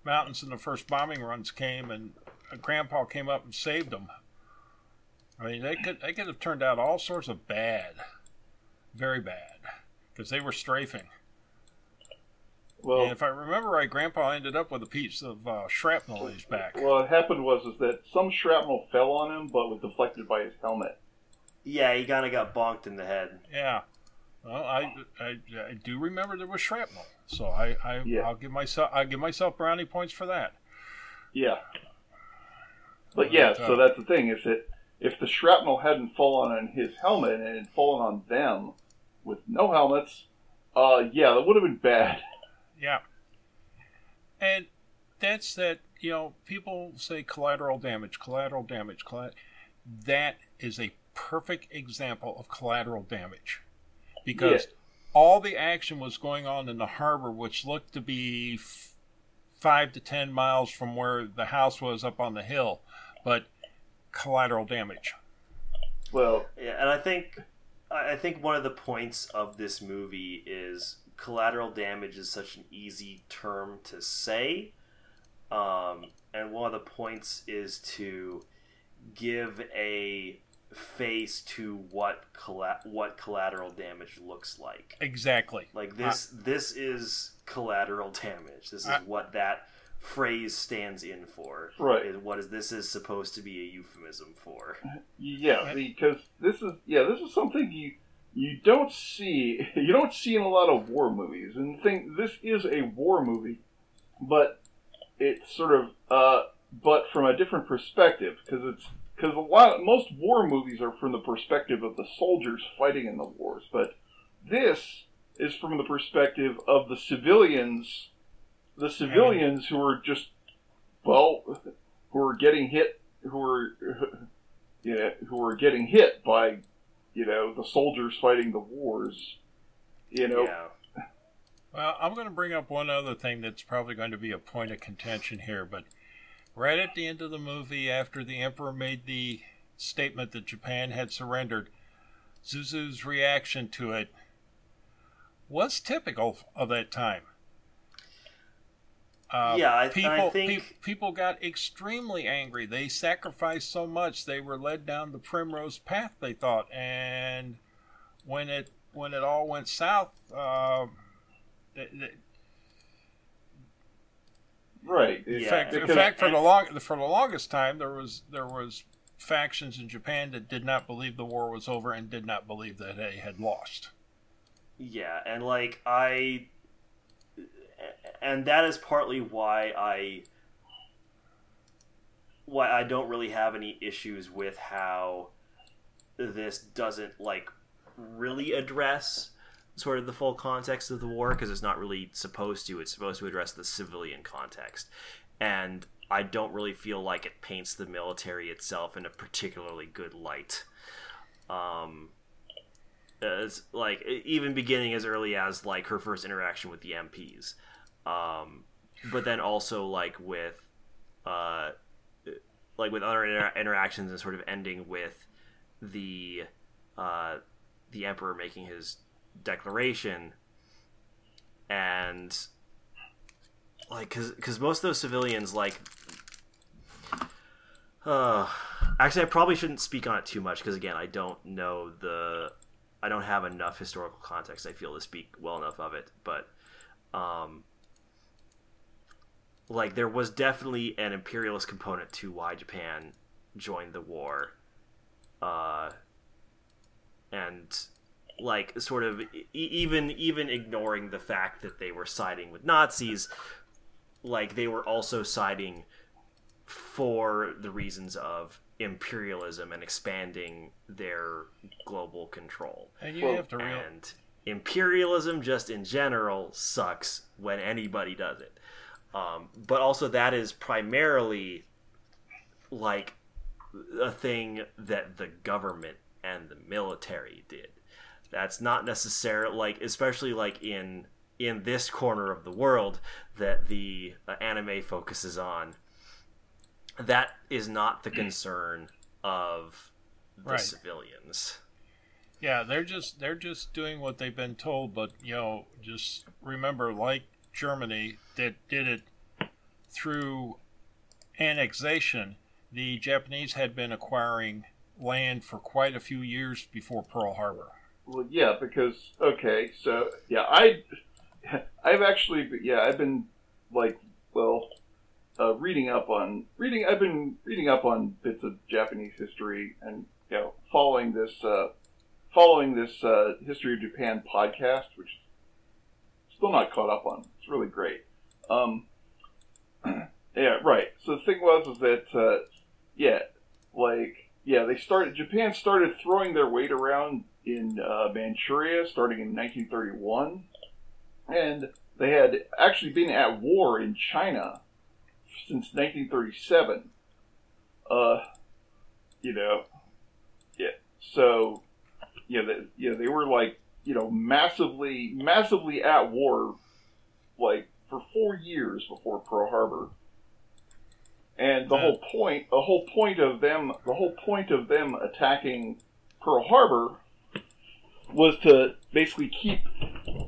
mountains and the first bombing runs came, and Grandpa came up and saved them. I mean, they could they could have turned out all sorts of bad, very bad, because they were strafing. Well, and if I remember right, Grandpa ended up with a piece of uh, shrapnel in his back. Well, what happened was is that some shrapnel fell on him, but was deflected by his helmet. yeah, he kind of got bonked in the head. Yeah. Well, I, I, I do remember there was shrapnel, so I, I Yeah. I'll give myself I give myself brownie points for that. Yeah. But yeah, so that's the thing is that if the shrapnel hadn't fallen on his helmet and it had fallen on them with no helmets, uh, yeah, that would have been bad. <laughs> Yeah. And that's that, you know, people say collateral damage, collateral damage, that is a perfect example of collateral damage. Because Yeah. all the action was going on in the harbor, which looked to be f- five to ten miles from where the house was up on the hill, but collateral damage. Well, Yeah, and I think I think one of the points of this movie is collateral damage is such an easy term to say, um, and one of the points is to give a face to what colla- what collateral damage looks like. Exactly. Like this, this is collateral damage. This is I- what that phrase stands in for. Right. Is what is this is supposed to be a euphemism for? yeah, because this is yeah, this is something you you don't see <laughs> you don't see in a lot of war movies. And think this is a war movie, but it's sort of uh, but from a different perspective because it's because a lot most war movies are from the perspective of the soldiers fighting in the wars, but this is from the perspective of the civilians, the civilians who are just well, who are getting hit, who are <laughs> yeah, who are getting hit by you know the soldiers fighting the wars, you know. Yeah. Well, I'm going to bring up one other thing that's probably going to be a point of contention here, but right at the end of the movie, after the Emperor made the statement that Japan had surrendered, Suzu's reaction to it was typical of that time. Uh, Yeah, I- I people, think- peop- people got extremely angry. They sacrificed so much; they were led down the primrose path. They thought, and when it when it all went south, uh, th- th- Right. in Yeah, fact, in fact, for the long for the longest time, there was there was factions in Japan that did not believe the war was over and did not believe that they had lost. Yeah, and like I and that is partly why I why I don't really have any issues with how this doesn't like really address sort of the full context of the war because it's not really supposed to. It's supposed to address the civilian context. And I don't really feel like it paints the military itself in a particularly good light. Um, as like even beginning as early as like her first interaction with the MPs, um, but then also like with uh, like with other inter- interactions and sort of ending with the uh, the emperor making his declaration. And like because because most of those civilians like uh, actually i probably shouldn't speak on it too much because again i don't know the i don't have enough historical context i feel to speak well enough of it. But um like there was definitely an imperialist component to why japan joined the war uh and like sort of e- even even ignoring the fact that they were siding with Nazis, like they were also siding for the reasons of imperialism and expanding their global control. And you Well, have to real And imperialism, just in general, sucks when anybody does it. Um, but also, that is primarily like a thing that the government and the military did. That's not necessarily like, especially like in in this corner of the world that the uh, anime focuses on. That is not the concern of the Right. civilians. Yeah, they're just they're just doing what they've been told, but you know, just remember, like Germany that did it through annexation, the Japanese had been acquiring land for quite a few years before Pearl Harbor. Well, yeah, because okay, so yeah, I, <laughs> I've actually, yeah, I've been like, well, uh, reading up on reading. I've been reading up on bits of Japanese history and you know following this, uh, following this uh, history of Japan podcast, which still not caught up on. It's really great. Um, <clears throat> yeah, right. So the thing was is that uh, yeah, like yeah, they started. Japan started throwing their weight around in uh, Manchuria starting in 1931, and they had actually been at war in China since 1937. Uh, you know, yeah. So, yeah, they, yeah, they were like, you know, massively, massively at war, like for four years before Pearl Harbor. And the Yeah. whole point, the whole point of them, the whole point of them attacking Pearl Harbor was to basically keep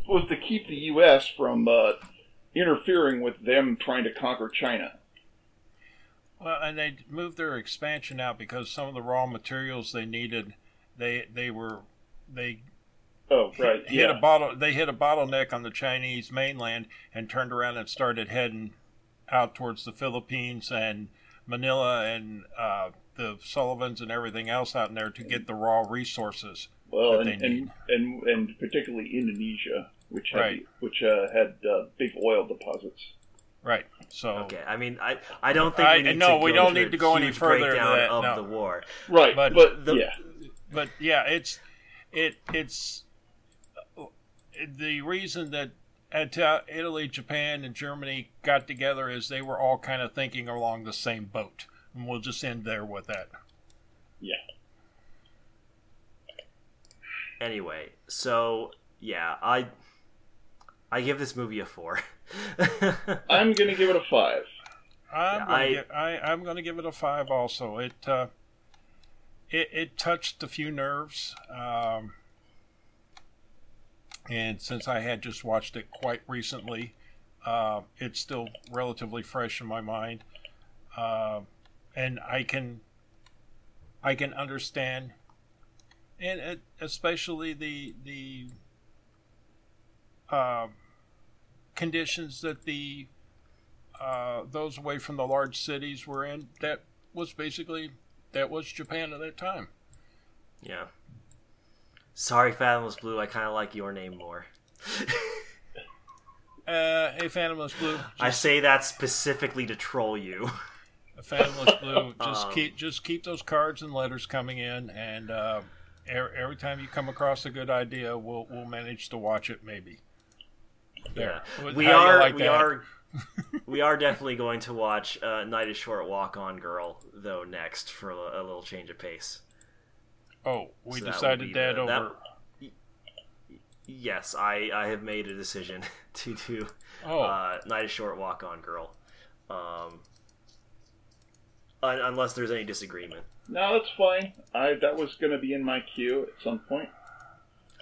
was to keep the U.S. from uh, interfering with them trying to conquer China. Well, and they moved their expansion out because some of the raw materials they needed, they they were they Oh, right. hit yeah. a bottle they hit a bottleneck on the Chinese mainland and turned around and started heading out towards the Philippines and Manila and uh, the Solomons and everything else out in there to get the raw resources. well, that and, they and, need. and and particularly Indonesia, which had Right. which uh, had uh, big oil deposits. Right. So Okay, I mean, I I don't think I- we need no, to we go don't need to go any further than that, of no. the war. Right, But- but, The- yeah, but yeah, it's it it's the reason that Italy, Japan, and Germany got together is they were all kind of thinking along the same boat, and we'll just end there with that. yeah. Anyway, so yeah, I I give this movie a four. <laughs> I'm gonna give it a five. I'm Yeah, gonna I- gi- I, I'm going to give it a five. Also, it uh, it it touched a few nerves, um, and since I had just watched it quite recently, uh, it's still relatively fresh in my mind, uh, and I can I can understand, and it, especially the the uh, conditions that the uh, those away from the large cities were in. That was basically that was Japan at that time. yeah. Sorry, Fathomless Blue. I kind of like your name more. Uh, hey, Phantomless Blue, I say that specifically to troll you. Phantomless Blue, <laughs> just Um, keep just keep those cards and letters coming in, and uh, every, every time you come across a good idea, we'll we'll manage to watch it. Maybe. There. Yeah. We you are like we that? are <laughs> we are definitely going to watch uh, Night is Short Walk On Girl though next for a, a little change of pace. Oh, we So decided be that the- over. that- Yes, I I have made a decision <laughs> to do oh, uh, Night is Short Walk On Girl. Um, un- unless there's any disagreement. No, that's fine. I that was gonna be in my queue at some point,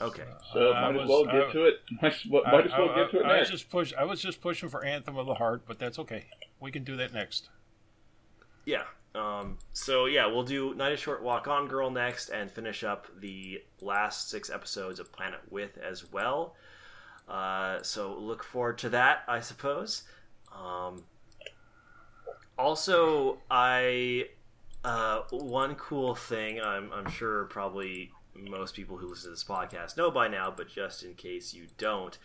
Okay. so I might was- as well get I- to it. <laughs> Might, as well- as well get to it I, I was just push. I was just pushing for Anthem of the Heart, but that's okay. We can do that next. Yeah. Um, so yeah, we'll do Night of Short Walk On Girl next, and finish up the last six episodes of Planet With as well. Uh, so look forward to that, I suppose. Um, also, I uh, one cool thing I'm, I'm sure probably most people who listen to this podcast know by now, but just in case you don't,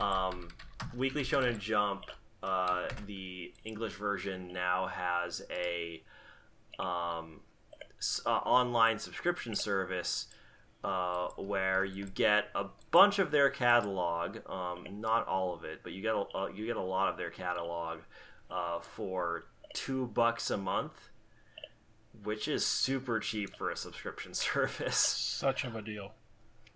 um, Weekly Shonen Jump, uh, the English version now has a um, uh, online subscription service uh, where you get a bunch of their catalog, um, not all of it, but you get a, uh, you get a lot of their catalog uh, for two bucks a month, which is super cheap for a subscription <laughs> service. Such of a deal.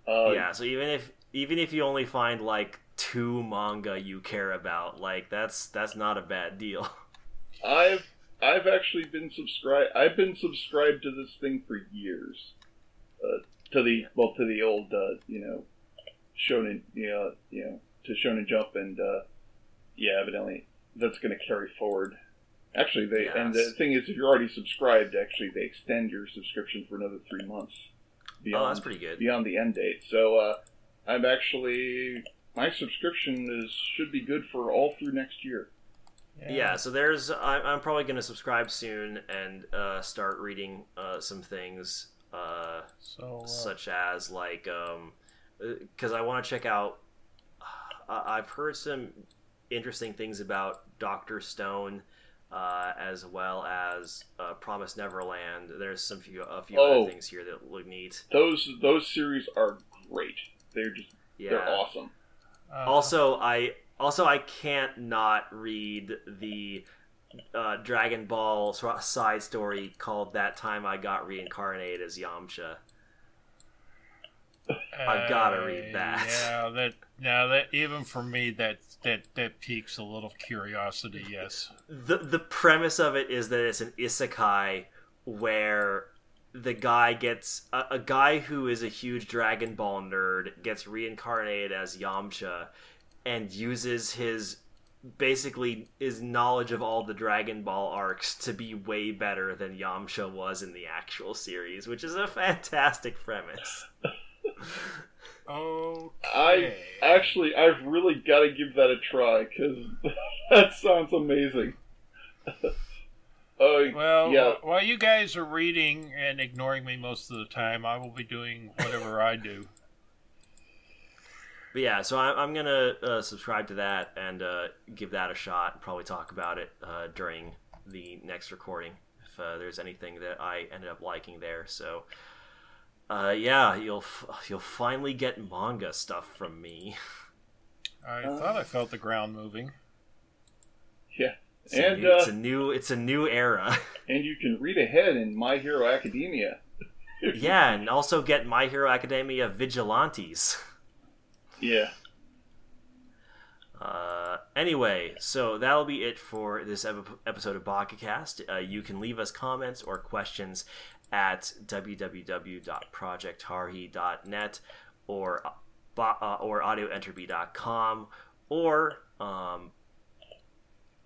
Uh, yeah, so even if even if you only find like two manga you care about, like that's that's not a bad deal. <laughs> I've I've actually been subscribed. I've been subscribed to this thing for years. Uh, to the well, to the old, uh, you know, Shonen, you know, you know, to Shonen Jump, and uh, yeah, evidently that's going to carry forward. Actually, they and the thing is, if you're already subscribed, actually they extend your subscription for another three months beyond oh, that's pretty good. beyond the end date. So uh, I'm actually my subscription is should be good for all through next year. Yeah, so there's. I'm, I'm probably going to subscribe soon and uh, start reading uh, some things, uh, So uh, such as like, because I want to check out. <sighs> I- I've heard some interesting things about Doctor Stone, uh, as well as uh, Promise Neverland. There's some few a few Oh. other things here that look neat. Those those series are great. They're just Yeah. they're awesome. uh, Also, I also I can't not read the uh, Dragon Ball side story called "That Time I Got Reincarnated as Yamcha." I've gotta read that. Uh, Yeah, that now that even for me that that that piques a little curiosity. Yes. the The premise of it is that it's an isekai where the guy gets a, a guy who is a huge Dragon Ball nerd gets reincarnated as Yamcha and uses his basically his knowledge of all the Dragon Ball arcs to be way better than Yamcha was in the actual series, which is a fantastic premise. <laughs> Okay. I actually I've really got to give that a try because <laughs> that sounds amazing. <laughs> Oh Well, yeah, while you guys are reading and ignoring me most of the time, I will be doing whatever I do. But yeah, so I'm, I'm gonna uh, subscribe to that and uh, give that a shot. Probably talk about it uh, during the next recording if uh, there's anything that I ended up liking there. So, uh, yeah, you'll f- you'll finally get manga stuff from me. <laughs> I Uh. thought I felt the ground moving. yeah, It's a and new, it's uh, a new it's a new era. <laughs> and you can read ahead in My Hero Academia. <laughs> yeah, and also get My Hero Academia Vigilantes. Yeah, Uh, anyway, so that'll be it for this ep- episode of BakaCast. Uh, you can leave us comments or questions at www.projectharuhi.net or uh, or audioentropy.com or um,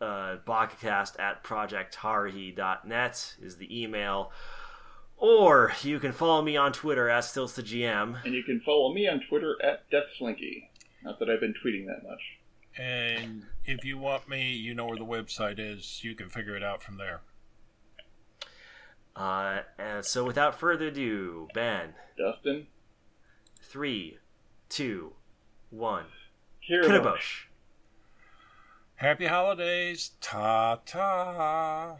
uh, at projectharuhi.net is the email. Or you can follow me on Twitter at Stills the GM. and you can follow me on Twitter at DeathSlinky. Not that I've been tweeting that much. And if you want me, you know where the website is. You can figure it out from there. Uh, and so without further ado, Ben, Dustin, three, two, one. here. Kinabosh. Happy holidays. Ta ta.